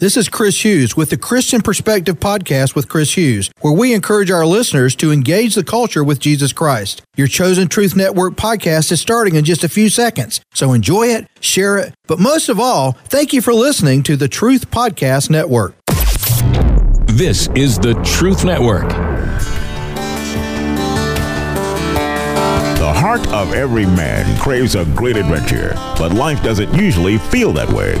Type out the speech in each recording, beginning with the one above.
This is Chris Hughes with the Christian Perspective Podcast with Chris Hughes, where we encourage our listeners to engage the culture with Jesus Christ. Your Chosen Truth Network podcast is starting in just a few seconds, so enjoy it, share it, but most of all, thank you for listening to the Truth Podcast Network. This is the Truth Network. The heart of every man craves a great adventure, but life doesn't usually feel that way.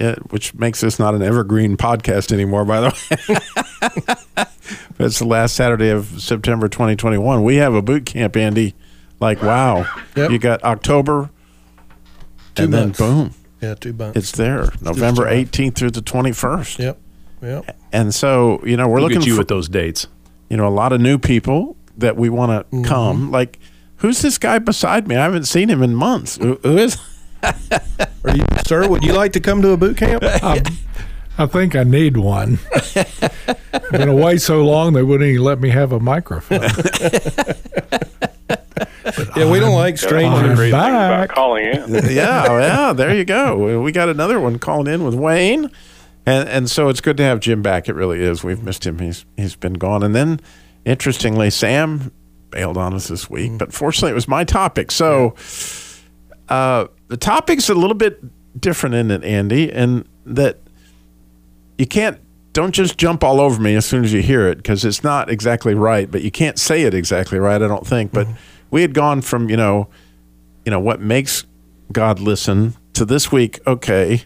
Yeah, which makes this not an evergreen podcast anymore, by the way. but it's the last Saturday of September 2021. We have a boot camp, Andy. Like, wow. Yep. You got October, Two and months. then boom, Yeah, two months. it's there. November 18th through the 21st. Yep. Yep. And so, you know, we're Look looking at you for, with those dates. you know, a lot of new people that we want to Mm-hmm. come. Like, who's this guy beside me? I haven't seen him in months. Who, who is? Are you, sir, would you like to come to a boot camp? I think I need one. I've been away so long they wouldn't even let me have a microphone. yeah, we don't like strangers. Great back. calling in. yeah, yeah. There you go. We got another one calling in with Wayne, and and so it's good to have Jim back. It really is. We've missed him. He's he's been gone. And then, interestingly, Sam bailed on us this week, but fortunately, it was my topic. So, uh, the topic's a little bit different in it, Andy, and that you can't. Don't just jump all over me as soon as you hear it because it's not exactly right, but you can't say it exactly right, I don't think. But mm-hmm. we had gone from, you know, you know what makes God listen to this week. Okay,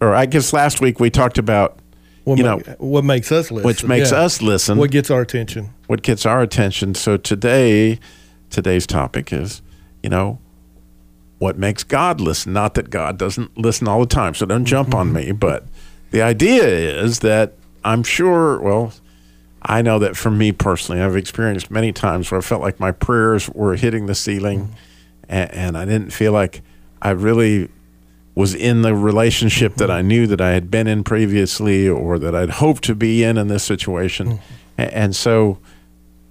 or I guess last week we talked about What, you ma- know, what makes us listen? which makes Yeah. us listen, What gets our attention? what gets our attention. So today, today's topic is, you know, what makes God listen. Not that God doesn't listen all the time. So don't jump on mm-hmm. me. But the idea is that I'm sure. Well, I know that for me personally, I've experienced many times where I felt like my prayers were hitting the ceiling, mm-hmm. and, and I didn't feel like I really was in the relationship that I mm-hmm. knew that I had been in previously, or that I'd hoped to be in in this situation, A- and so.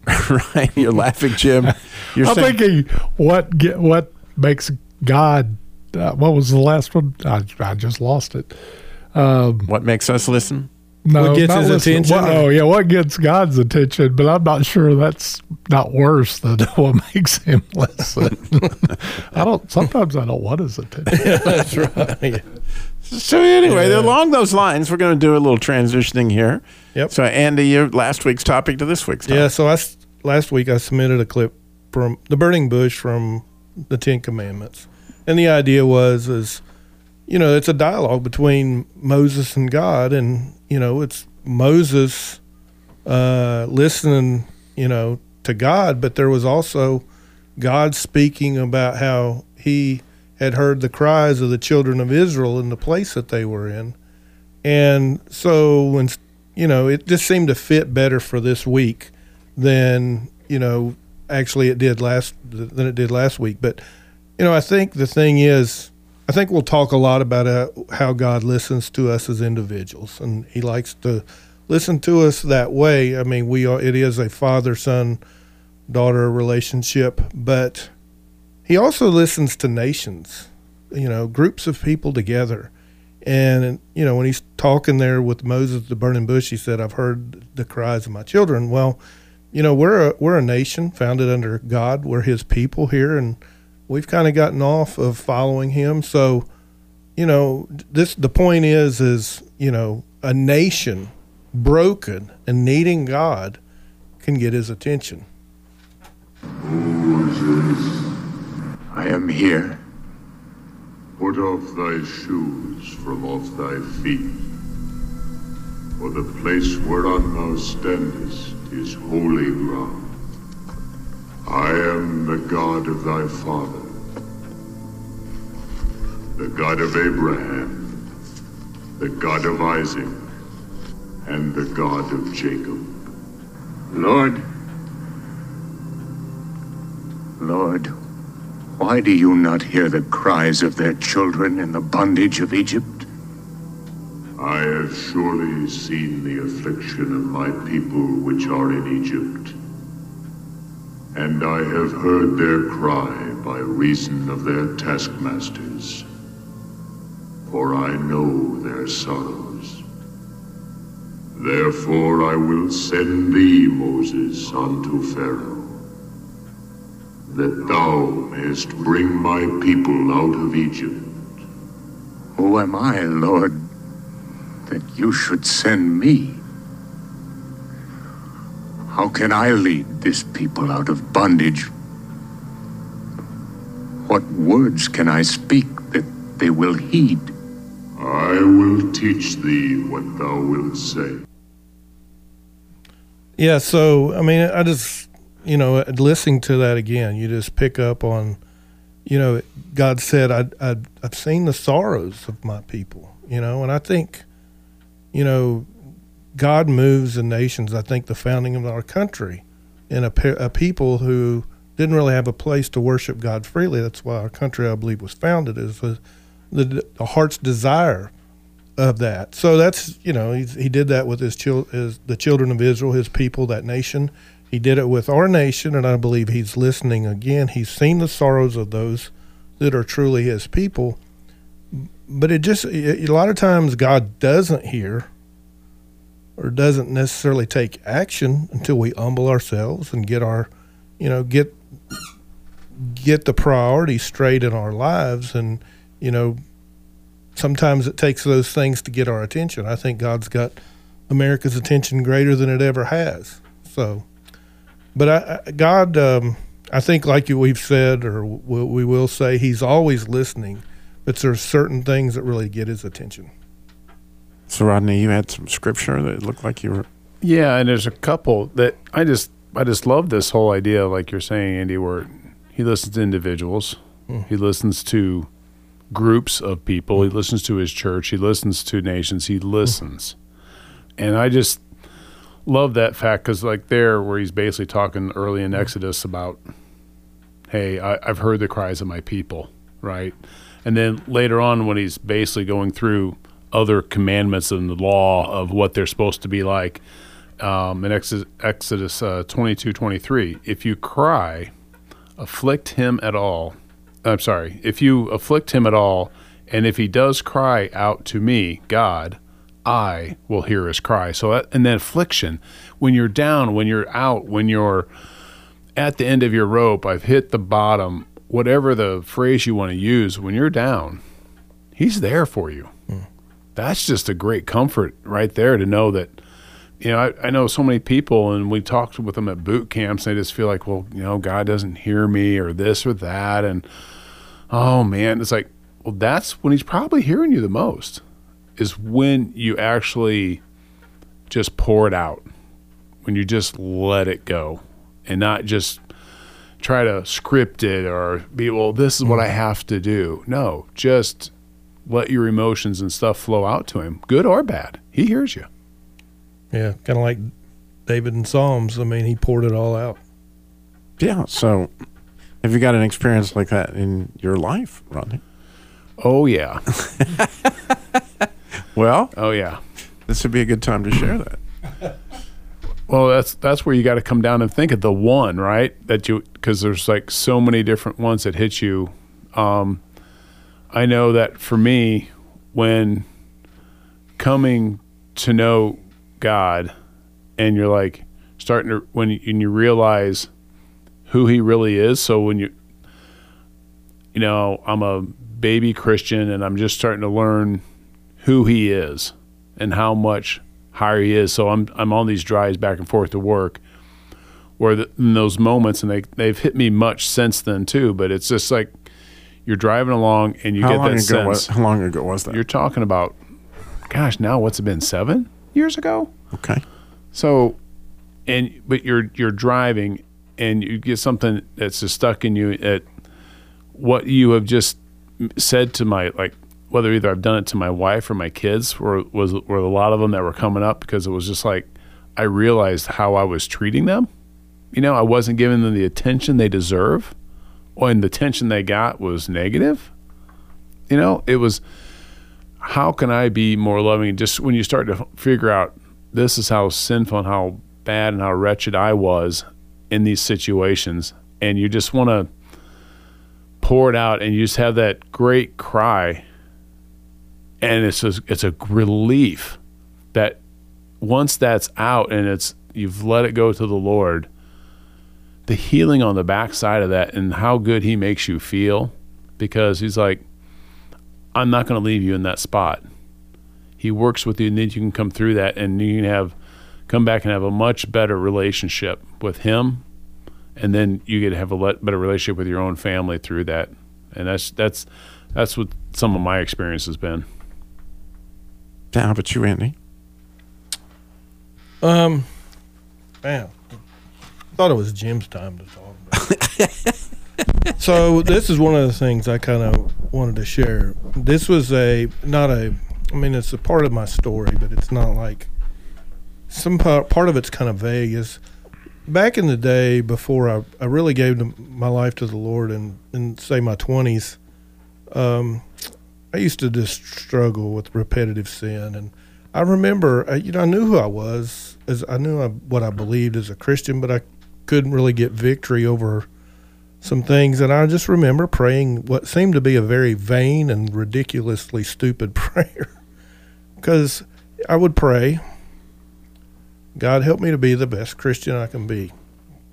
Right, you're laughing, Jim. You're I'm saying, thinking what get, what makes God. Uh, what was the last one? I, I just lost it. Um, what makes us listen? no, What gets his listen- attention? what- oh yeah, what gets God's attention? But I'm not sure that's not worse than what makes Him listen. I don't. Sometimes I don't want His attention. That's right. So anyway, along those lines, we're going to do a little transitioning here. Yep. So Andy, your last week's topic to this week's topic. Yeah, so I s last week I submitted a clip from the burning bush from the Ten Commandments, and the idea was is, you know, it's a dialogue between Moses and God, and you know, it's Moses uh, listening, you know, to God, but there was also God speaking about how He had heard the cries of the children of Israel in the place that they were in, and so when you know, it just seemed to fit better for this week than you know actually it did last than it did last week. But you know, I think the thing is, I think we'll talk a lot about uh, how God listens to us as individuals, and He likes to listen to us that way. I mean, we are. It is a father son daughter relationship, but He also listens to nations. You know, groups of people together. And you know, when he's talking there with Moses the burning bush, he said, "I've heard the cries of my children." Well, you know, we're a we're a nation founded under God. We're His people here, and we've kind of gotten off of following Him. So, you know, this the point is, is you know, a nation broken and needing God can get His attention. I am here. Put off thy shoes from off thy feet. For the place whereon thou standest is holy ground. I am the God of thy father, the God of Abraham, the God of Isaac, and the God of Jacob. Lord, Lord, why do you not hear the cries of their children in the bondage of Egypt? I have surely seen the affliction of my people which are in Egypt, and I have heard their cry by reason of their taskmasters, for I know their sorrows. Therefore I will send thee, Moses, unto Pharaoh that thou mayest bring my people out of Egypt. Who am I, Lord, that you should send me? How can I lead this people out of bondage? What words can I speak that they will heed? I will teach thee what thou wilt say. Yeah, so I mean, I just you know, listening to that again, you just pick up on, you know, God said, I, I, I've seen the sorrows of my people, you know, and I think, you know, God moves in nations. I think the founding of our country in a, a people who didn't really have a place to worship God freely. That's why our country, I believe, was founded, is the, the, heart's desire of that. So that's, you know, he did that with his, chil- his the children of Israel, his people, that nation he did it with our nation, and I believe He's listening again. He's seen the sorrows of those that are truly His people. But it just, a lot of times, God doesn't hear or doesn't necessarily take action until we humble ourselves and get our, you know, get get the priorities straight in our lives and you know sometimes it takes those things to get our attention i think god's got america's attention greater than it ever has so but I, God, um, I think, like we've said, or we will say, He's always listening. But there's certain things that really get His attention. So, Rodney, you had some scripture that looked like you were. Yeah, and there's a couple that I just I just love this whole idea, like you're saying, Andy, where he listens to individuals, mm. he listens to groups of people, he listens to his church, he listens to nations, he listens, and I just love that fact because like there where he's basically talking early in Exodus about, hey, I, I've heard the cries of my people, right? And then later on when he's basically going through other commandments and the law of what they're supposed to be like, um, in Exodus, Exodus uh, 22, 23, if you cry, afflict him at all. I'm sorry, if you afflict him at all, and if he does cry out to me, God, I will hear his cry. So, that, and then affliction, when you're down, when you're out, when you're at the end of your rope, I've hit the bottom, whatever the phrase you want to use, when you're down, he's there for you. Mm. That's just a great comfort right there to know that, you know, I, I know so many people and we talked with them at boot camps, And they just feel like, well, you know, God doesn't hear me or this or that. And, oh man, it's like, well, that's when he's probably hearing you the most is when you actually just pour it out, when you just let it go and not just try to script it or be, well, this is what I mm-hmm. have to do. No, just let your emotions and stuff flow out to him, good or bad. He hears you. Yeah, kind of like David in Psalms. I mean, he poured it all out. Yeah. So, have you got an experience like that in your life, Rodney? Oh yeah. Well, oh yeah, this would be a good time to share that. well, that's that's where you got to come down and think of the one, right? That you because there's like so many different ones that hit you. Um, I know that for me, when coming to know God, and you're like starting to when you, and you realize who He really is. So when you, you know, I'm a baby Christian, and I'm just starting to learn who he is and how much higher he is. So I'm I'm on these drives back and forth to work, where the, in those moments, and they they've hit me much since then too. But it's just like you're driving along and you how get that sense. Was, how long ago was that? You're talking about, gosh, now what's it been? Seven years ago. Okay. So, and but you're you're driving and you get something that's just stuck in you at what you have just said to my like whether either I've done it to my wife or my kids, or was were a lot of them that were coming up because it was just like I realized how I was treating them. You know, I wasn't giving them the attention they deserve, and the attention they got was negative. You know, it was how can I be more loving? Just when you start to figure out this is how sinful and how bad and how wretched I was in these situations, and you just want to pour it out, and you just have that great cry, and it's a, it's a relief that once that's out and it's you've let it go to the Lord, the healing on the backside of that and how good He makes you feel, because He's like, I'm not going to leave you in that spot. He works with you, and then you can come through that, and you can have come back and have a much better relationship with Him, and then you get to have a le- better relationship with your own family through that, and that's that's that's what some of my experience has been. How about you, Andy? Um, man, thought it was Jim's time to talk. About. so this is one of the things I kind of wanted to share. This was a not a. I mean, it's a part of my story, but it's not like some part. Part of it's kind of vague. Is back in the day before I, I really gave my life to the Lord and in say my twenties. Um, I used to just struggle with repetitive sin, and I remember, uh, you know, I knew who I was, as I knew what I believed as a Christian, but I couldn't really get victory over some things. And I just remember praying what seemed to be a very vain and ridiculously stupid prayer, because I would pray, God help me to be the best Christian I can be.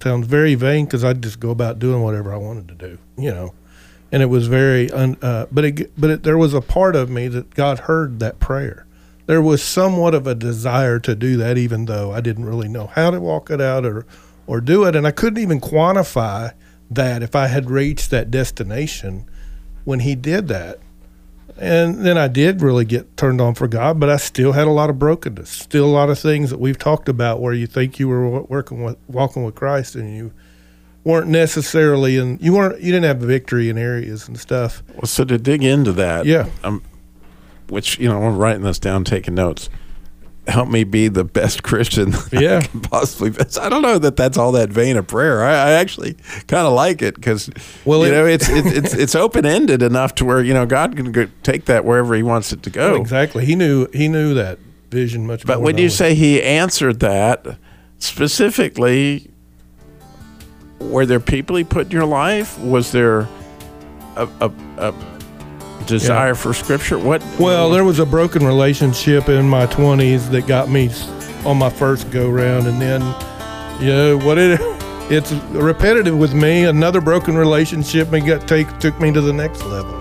Sounds very vain because I'd just go about doing whatever I wanted to do, you know and it was very un, uh, but it, but it, there was a part of me that God heard that prayer. There was somewhat of a desire to do that, even though I didn't really know how to walk it out or or do it, and I couldn't even quantify that if I had reached that destination when He did that. And then I did really get turned on for God, but I still had a lot of brokenness, still a lot of things that we've talked about where you think you were working with walking with Christ and you weren't necessarily and you weren't you didn't have victory in areas and stuff. Well, so to dig into that, Yeah. um, which you know, I'm writing this down, taking notes. Help me be the best Christian that Yeah. I can possibly. Be. I don't know that that's all that vain of prayer. I, I actually kind of like it because, Well, you it- know, it's it, it's it's open ended enough to where you know God can go, take that wherever He wants it to go. Exactly. He knew he knew that vision much better. But when you say He answered that specifically, were there people He put in your life? Was there a, a, a desire for Scripture? What? Well, there was a broken relationship in my 20s that got me on my first go round. And then, you know, what it, it's repetitive with me. Another broken relationship and got take, took me to the next level.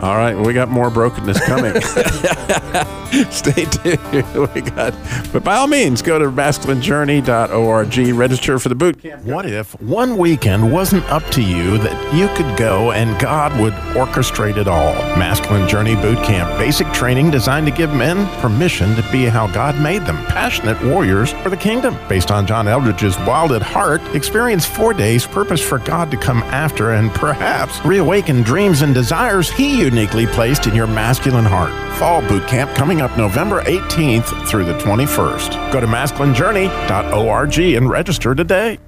So. All right, we got more brokenness coming. Stay tuned. We got, but by all means, go to masculinejourney.org, register for the boot camp. What if one weekend wasn't up to you that you could go and God would orchestrate it all? Masculine Journey Boot Camp, basic training designed to give men permission to be how God made them, passionate warriors for the kingdom. Based on John Eldredge's Wild at Heart, experience four days purpose for God to come after and perhaps reawaken dreams and desires He uniquely placed in your masculine heart. Fall Boot Camp coming up November 18th through the 21st. Go to masculinejourney.org and register today.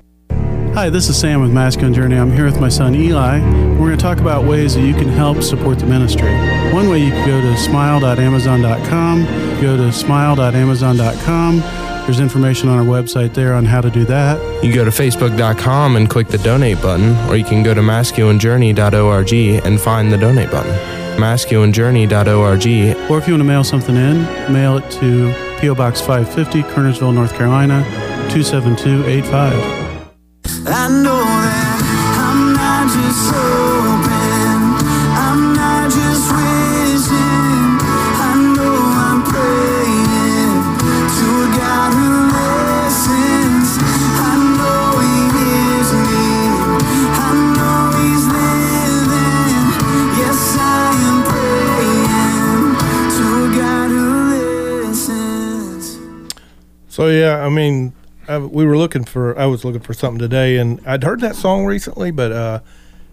Hi, this is Sam with Masculine Journey. I'm here with my son Eli. We're going to talk about ways that you can help support the ministry. One way you can go to smile.amazon.com, go to smile.amazon.com. There's information on our website there on how to do that. You go to facebook.com and click the donate button, or you can go to masculinejourney.org and find the donate button. masculinejourney.org. Or if you want to mail something in, mail it to P.O. Box 550, Kernersville, North Carolina, 27285. I know that I'm not just hoping, I mean, I, we were looking for. I was looking for something today, and I'd heard that song recently, but uh,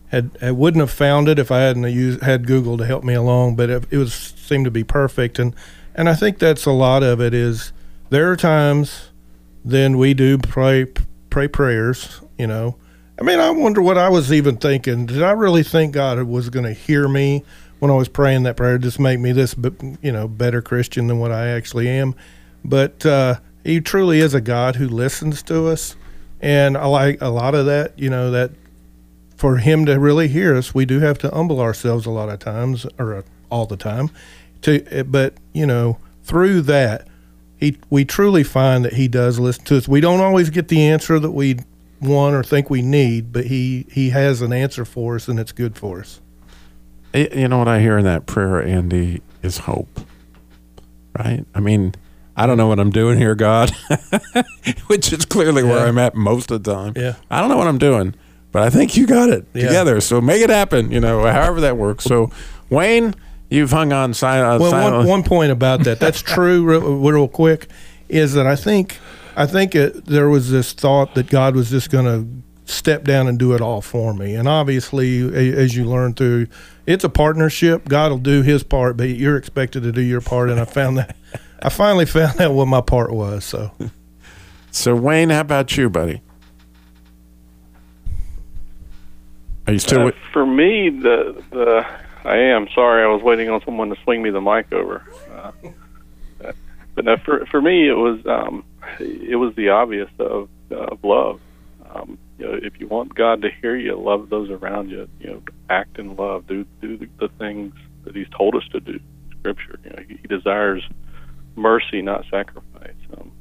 had I wouldn't have found it if I hadn't used, had Google to help me along. But it, it was seemed to be perfect, and and I think that's a lot of it. Is there are times then we do pray pray prayers, you know. I mean, I wonder what I was even thinking. Did I really think God was going to hear me when I was praying that prayer? Just make me this, you know, better Christian than what I actually am. But uh, He truly is a God who listens to us, and I like a lot of that. You know, that for Him to really hear us, we do have to humble ourselves a lot of times, or uh, all the time. To, eh, but you know, through that, he we truly find that he does listen to us. We don't always get the answer that we want or think we need, but he he has an answer for us, and it's good for us. Eh, you know what I hear in that prayer, Andy, is hope. Right? I mean, I don't know what I'm doing here, God, which is clearly yeah. where I'm at most of the time. Yeah. I don't know what I'm doing, but I think you got it yeah. together. So make it happen. You know, however that works. So, Wayne, you've hung on silent. Uh, well, one, one point about that. That's true. real, real quick, is that I think I think it, there was this thought that God was just going to step down and do it all for me. And obviously, as you learn through, it's a partnership. God will do His part, but you're expected to do your part. And I found that I finally found out what my part was. So, so Wayne, how about you, buddy? Are you still? Uh, for me, the the I am sorry. I was waiting on someone to swing me the mic over. Uh, but no, for for me, it was um, it was the obvious of of love. Um, you know, if you want God to hear you, love those around you. You know, act in love. Do do the, the things that He's told us to do. Scripture. You know, He, he desires mercy, not sacrifice. Um,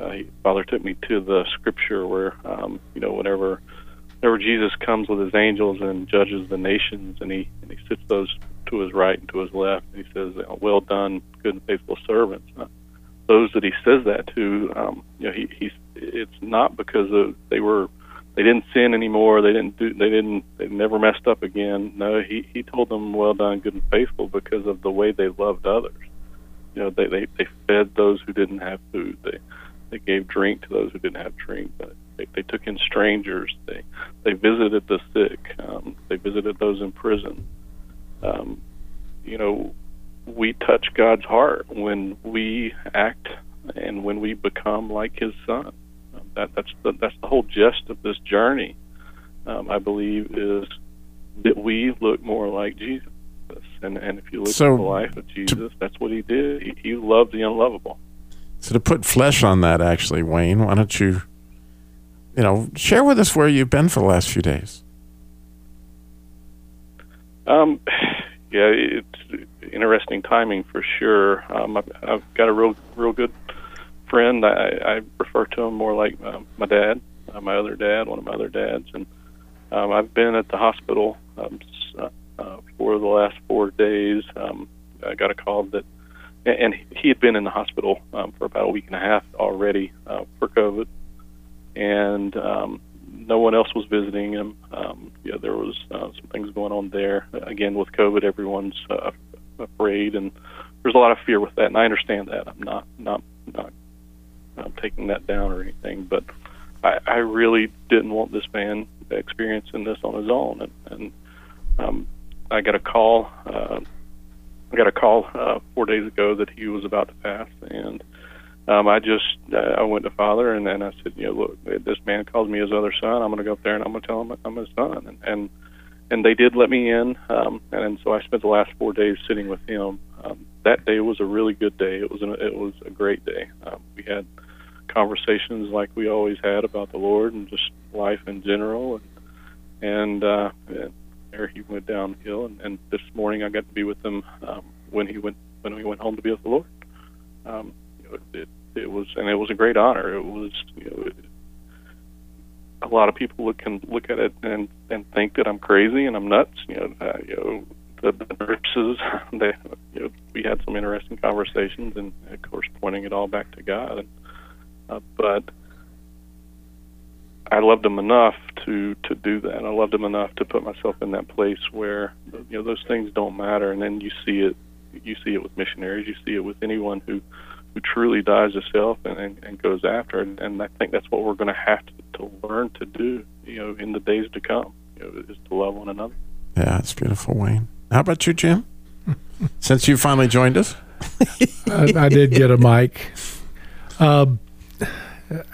uh, he, Father took me to the Scripture where um, you know whenever whenever Jesus comes with His angels and judges the nations, and He and He sits those to His right and to His left, and He says, "Well done, good and faithful servants." Uh, those that he says that to, um, you know, he, he's it's not because of, they were they didn't sin anymore. They didn't do. They didn't. They never messed up again. No, he he told them, "Well done, good and faithful," because of the way they loved others. You know, they they they fed those who didn't have food. They they gave drink to those who didn't have drink. They, they took in strangers. They they visited the sick. Um, they visited those in prison. Um, you know, we touch God's heart when we act and when we become like His Son. Um, that, that's the, that's the whole gist of this journey. Um, I believe is that we look more like Jesus. And and if you look so, at the life of Jesus, to, that's what He did. He, he loved the unlovable. So to put flesh on that, actually, Wayne, why don't you, you know, share with us where you've been for the last few days? Um, yeah, it's interesting timing for sure. Um, I've, I've got a real, real good friend. I, I refer to him more like uh, my dad, uh, my other dad, one of my other dads, and um, I've been at the hospital um, uh, uh, for the last four days. Um, I got a call that, and he had been in the hospital um, for about a week and a half already uh, for COVID, and um, no one else was visiting him. Um, yeah, there was uh, some things going on there. Again, with COVID, everyone's uh, afraid, and there's a lot of fear with that. And I understand that. I'm not not not um, taking that down or anything, but I, I really didn't want this man experiencing this on his own. And, and um, I got a call. Uh, I got a call uh, four days ago that he was about to pass, and um, I just uh, I went to father and then I said, you know, look, this man calls me his other son. I'm going to go up there and I'm going to tell him I'm his son. And and and they did let me in. Um, and, and so I spent the last four days sitting with him. Um, that day was a really good day. It was an, it was a great day. Um, we had conversations like we always had about the Lord and just life in general. And and, uh, and there he went downhill. And, and this morning I got to be with him um, when he went when he went home to be with the Lord. Um, it it was and it was a great honor. It was you know it, a lot of people look can look at it and and think that I'm crazy and I'm nuts. You know, uh, you know the, the nurses. They you know we had some interesting conversations and of course pointing it all back to God. And, uh, but I loved him enough to to do that. I loved him enough to put myself in that place where you know those things don't matter. And then you see it. You see it with missionaries. You see it with anyone who who truly dies to self and, and, and goes after it. And I think that's what we're going to have to learn to do, you know, in the days to come. you know, is to love one another. Yeah, it's beautiful, Wayne. How about you, Jim? Since you finally joined us, I, I did get a mic. Um,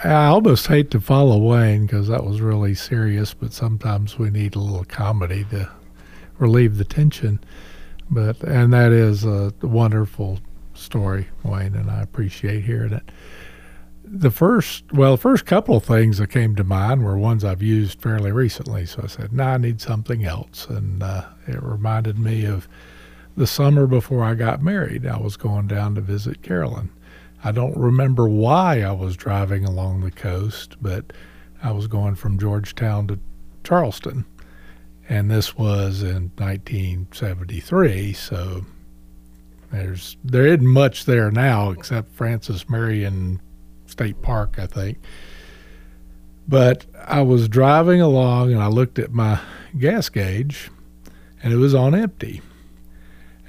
I almost hate to follow Wayne because that was really serious, but sometimes we need a little comedy to relieve the tension. But and that is a wonderful story, Wayne, and I appreciate hearing it. The first, well, the first couple of things that came to mind were ones I've used fairly recently. So I said, "No, I need something else," and uh, it reminded me of the summer before I got married. I was going down to visit Carolyn. I don't remember why I was driving along the coast, but I was going from Georgetown to Charleston. And this was in 1973, so there's there isn't much there now except Francis Marion State Park, I think. But I was driving along and I looked at my gas gauge and it was on empty.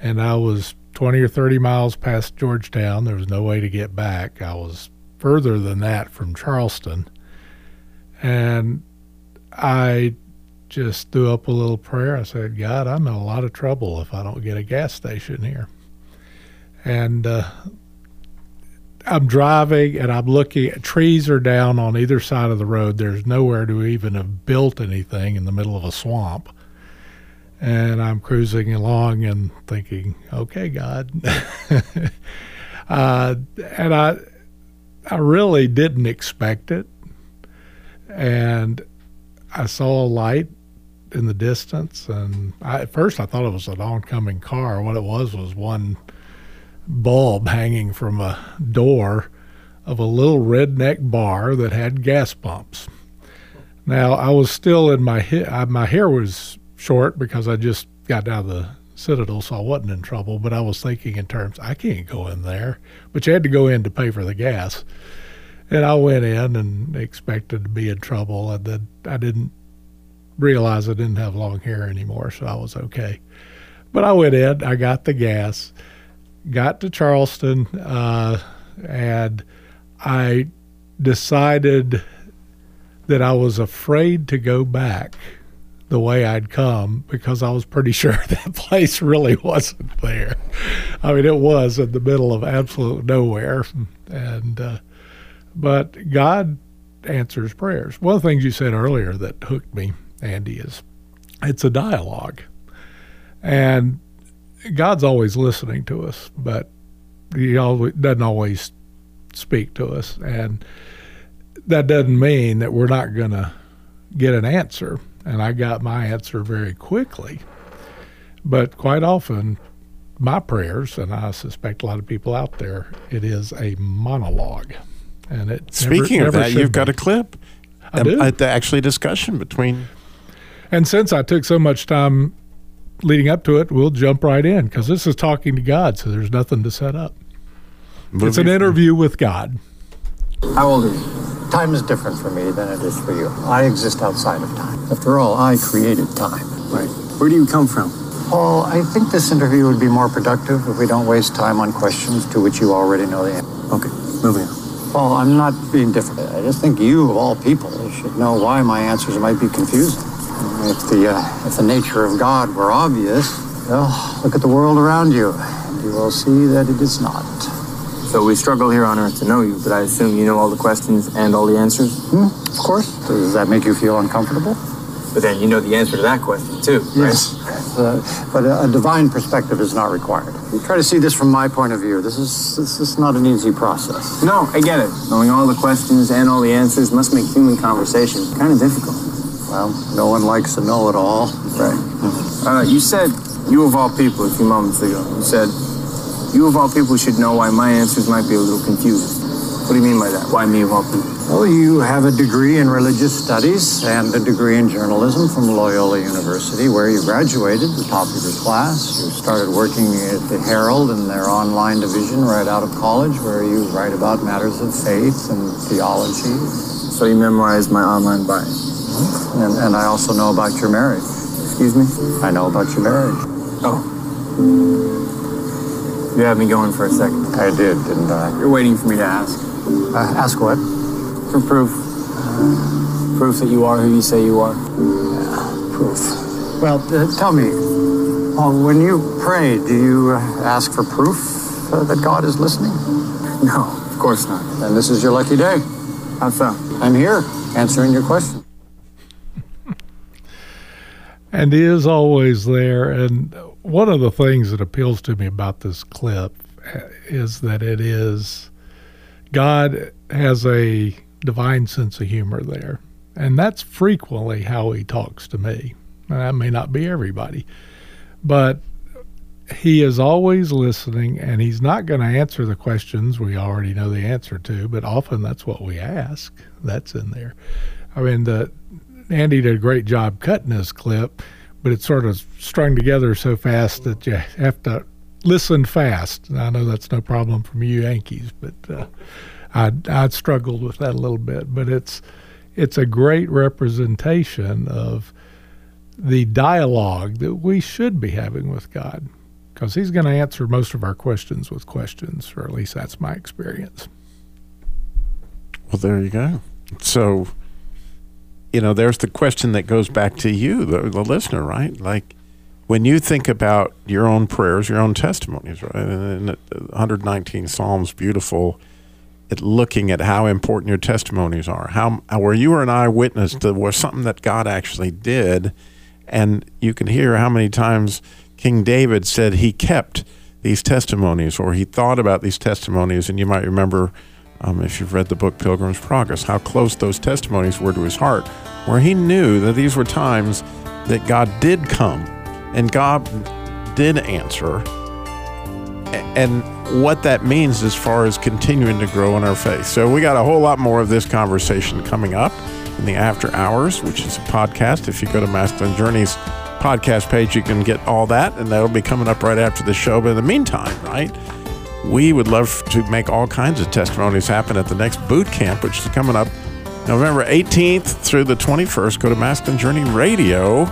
And I was 20 or 30 miles past Georgetown. There was no way to get back. I was further than that from Charleston. And I just threw up a little prayer. I said, God, I'm in a lot of trouble if I don't get a gas station here. And uh, I'm driving and I'm looking, trees are down on either side of the road. There's nowhere to even have built anything in the middle of a swamp and I'm cruising along and thinking, okay, God. uh, and I, I really didn't expect it. And I saw a light in the distance, and I, at first I thought it was an oncoming car. What it was was one bulb hanging from a door of a little redneck bar that had gas pumps. Now I was still in my hair. My hair was short because I just got out of the Citadel, so I wasn't in trouble. But I was thinking in terms, I can't go in there. But you had to go in to pay for the gas. And I went in and expected to be in trouble. And then I didn't realize I didn't have long hair anymore, so I was okay. But I went in, I got the gas, got to Charleston, uh, and I decided that I was afraid to go back the way I'd come because I was pretty sure that place really wasn't there. I mean, it was in the middle of absolute nowhere, and uh, but God answers prayers. One of the things you said earlier that hooked me, Andy, is it's a dialogue, and God's always listening to us, but He always doesn't always speak to us, and that doesn't mean that we're not going to get an answer and I got my answer very quickly. But quite often, my prayers, and I suspect a lot of people out there, it is a monologue. And it speaking never, of never that, you've be. got a clip. I do. The actually discussion between. And since I took so much time leading up to it, we'll jump right in because this is talking to God, so there's nothing to set up. It's an interview with God. How old are you? Time is different for me than it is for you. I exist outside of time. After all, I created time. Right. Where do you come from? Paul, I think this interview would be more productive if we don't waste time on questions to which you already know the answer. Okay, moving on. Paul, I'm not being difficult. I just think you, of all people, should know why my answers might be confusing. If the, uh, if the nature of God were obvious, well, look at the world around you, and you will see that it is not. So we struggle here on Earth to know you, but I assume you know all the questions and all the answers? Hmm, of course. Does that make you feel uncomfortable? But then you know the answer to that question, too, Yes. Uh, but a, a divine perspective is not required. You try to see this from my point of view. This is this is not an easy process. No, I get it. Knowing all the questions and all the answers must make human conversation kind of difficult. Well, no one likes to know it all. Right. Uh, you said you of all people a few moments ago. You said you of all people should know why my answers might be a little confused. What do you mean by that? Why me of all people? Well, you have a degree in religious studies and a degree in journalism from Loyola University, where you graduated, the top of your class. You started working at the Herald in their online division right out of college, where you write about matters of faith and theology. So you memorized my online bio. Mm-hmm. And, and I also know about your marriage. Excuse me? I know about your marriage. Oh. You had me going for a second. I did, didn't I? You're waiting for me to ask. Uh, ask what? For proof. proof that you are who you say you are. proof. Well, uh, tell me, Paul, when you pray, do you uh, ask for proof uh, that God is listening? No, of course not. Then this is your lucky day. How so? I'm here answering your question. and he is always there. And one of the things that appeals to me about this clip is that it is God has a divine sense of humor there. And that's frequently how he talks to me. And that may not be everybody, but he is always listening and he's not going to answer the questions we already know the answer to, but often that's what we ask. That's in there. I mean, the Andy did a great job cutting this clip, but it's sort of strung together so fast that you have to listen fast. And I know that's no problem from you Yankees, but uh, I I struggled with that a little bit. But it's it's a great representation of the dialogue that we should be having with God, because He's going to answer most of our questions with questions, or at least that's my experience. Well, there you go. So, you know, there's the question that goes back to you, the, the listener, right? Like, when you think about your own prayers, your own testimonies, right? And, and 119 Psalms, beautiful at looking at how important your testimonies are, how where you were an eyewitness to was something that God actually did, and you can hear how many times King David said he kept these testimonies or he thought about these testimonies, and you might remember. Um, if you've read the book Pilgrim's Progress, how close those testimonies were to his heart, where he knew that these were times that God did come and God did answer, and what that means as far as continuing to grow in our faith. So we got a whole lot more of this conversation coming up in the after hours, which is a podcast. If you go to Masculine Journeys podcast page, you can get all that, and that'll be coming up right after the show. But in the meantime, right, we would love to make all kinds of testimonies happen at the next boot camp, which is coming up November 18th through the 21st. Go to Masculine Journey Radio.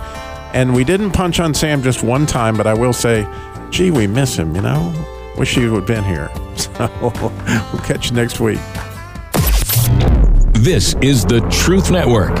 And we didn't punch on Sam just one time, but I will say, gee, we miss him, you know? Wish he would have been here. So we'll catch you next week. This is the Truth Network.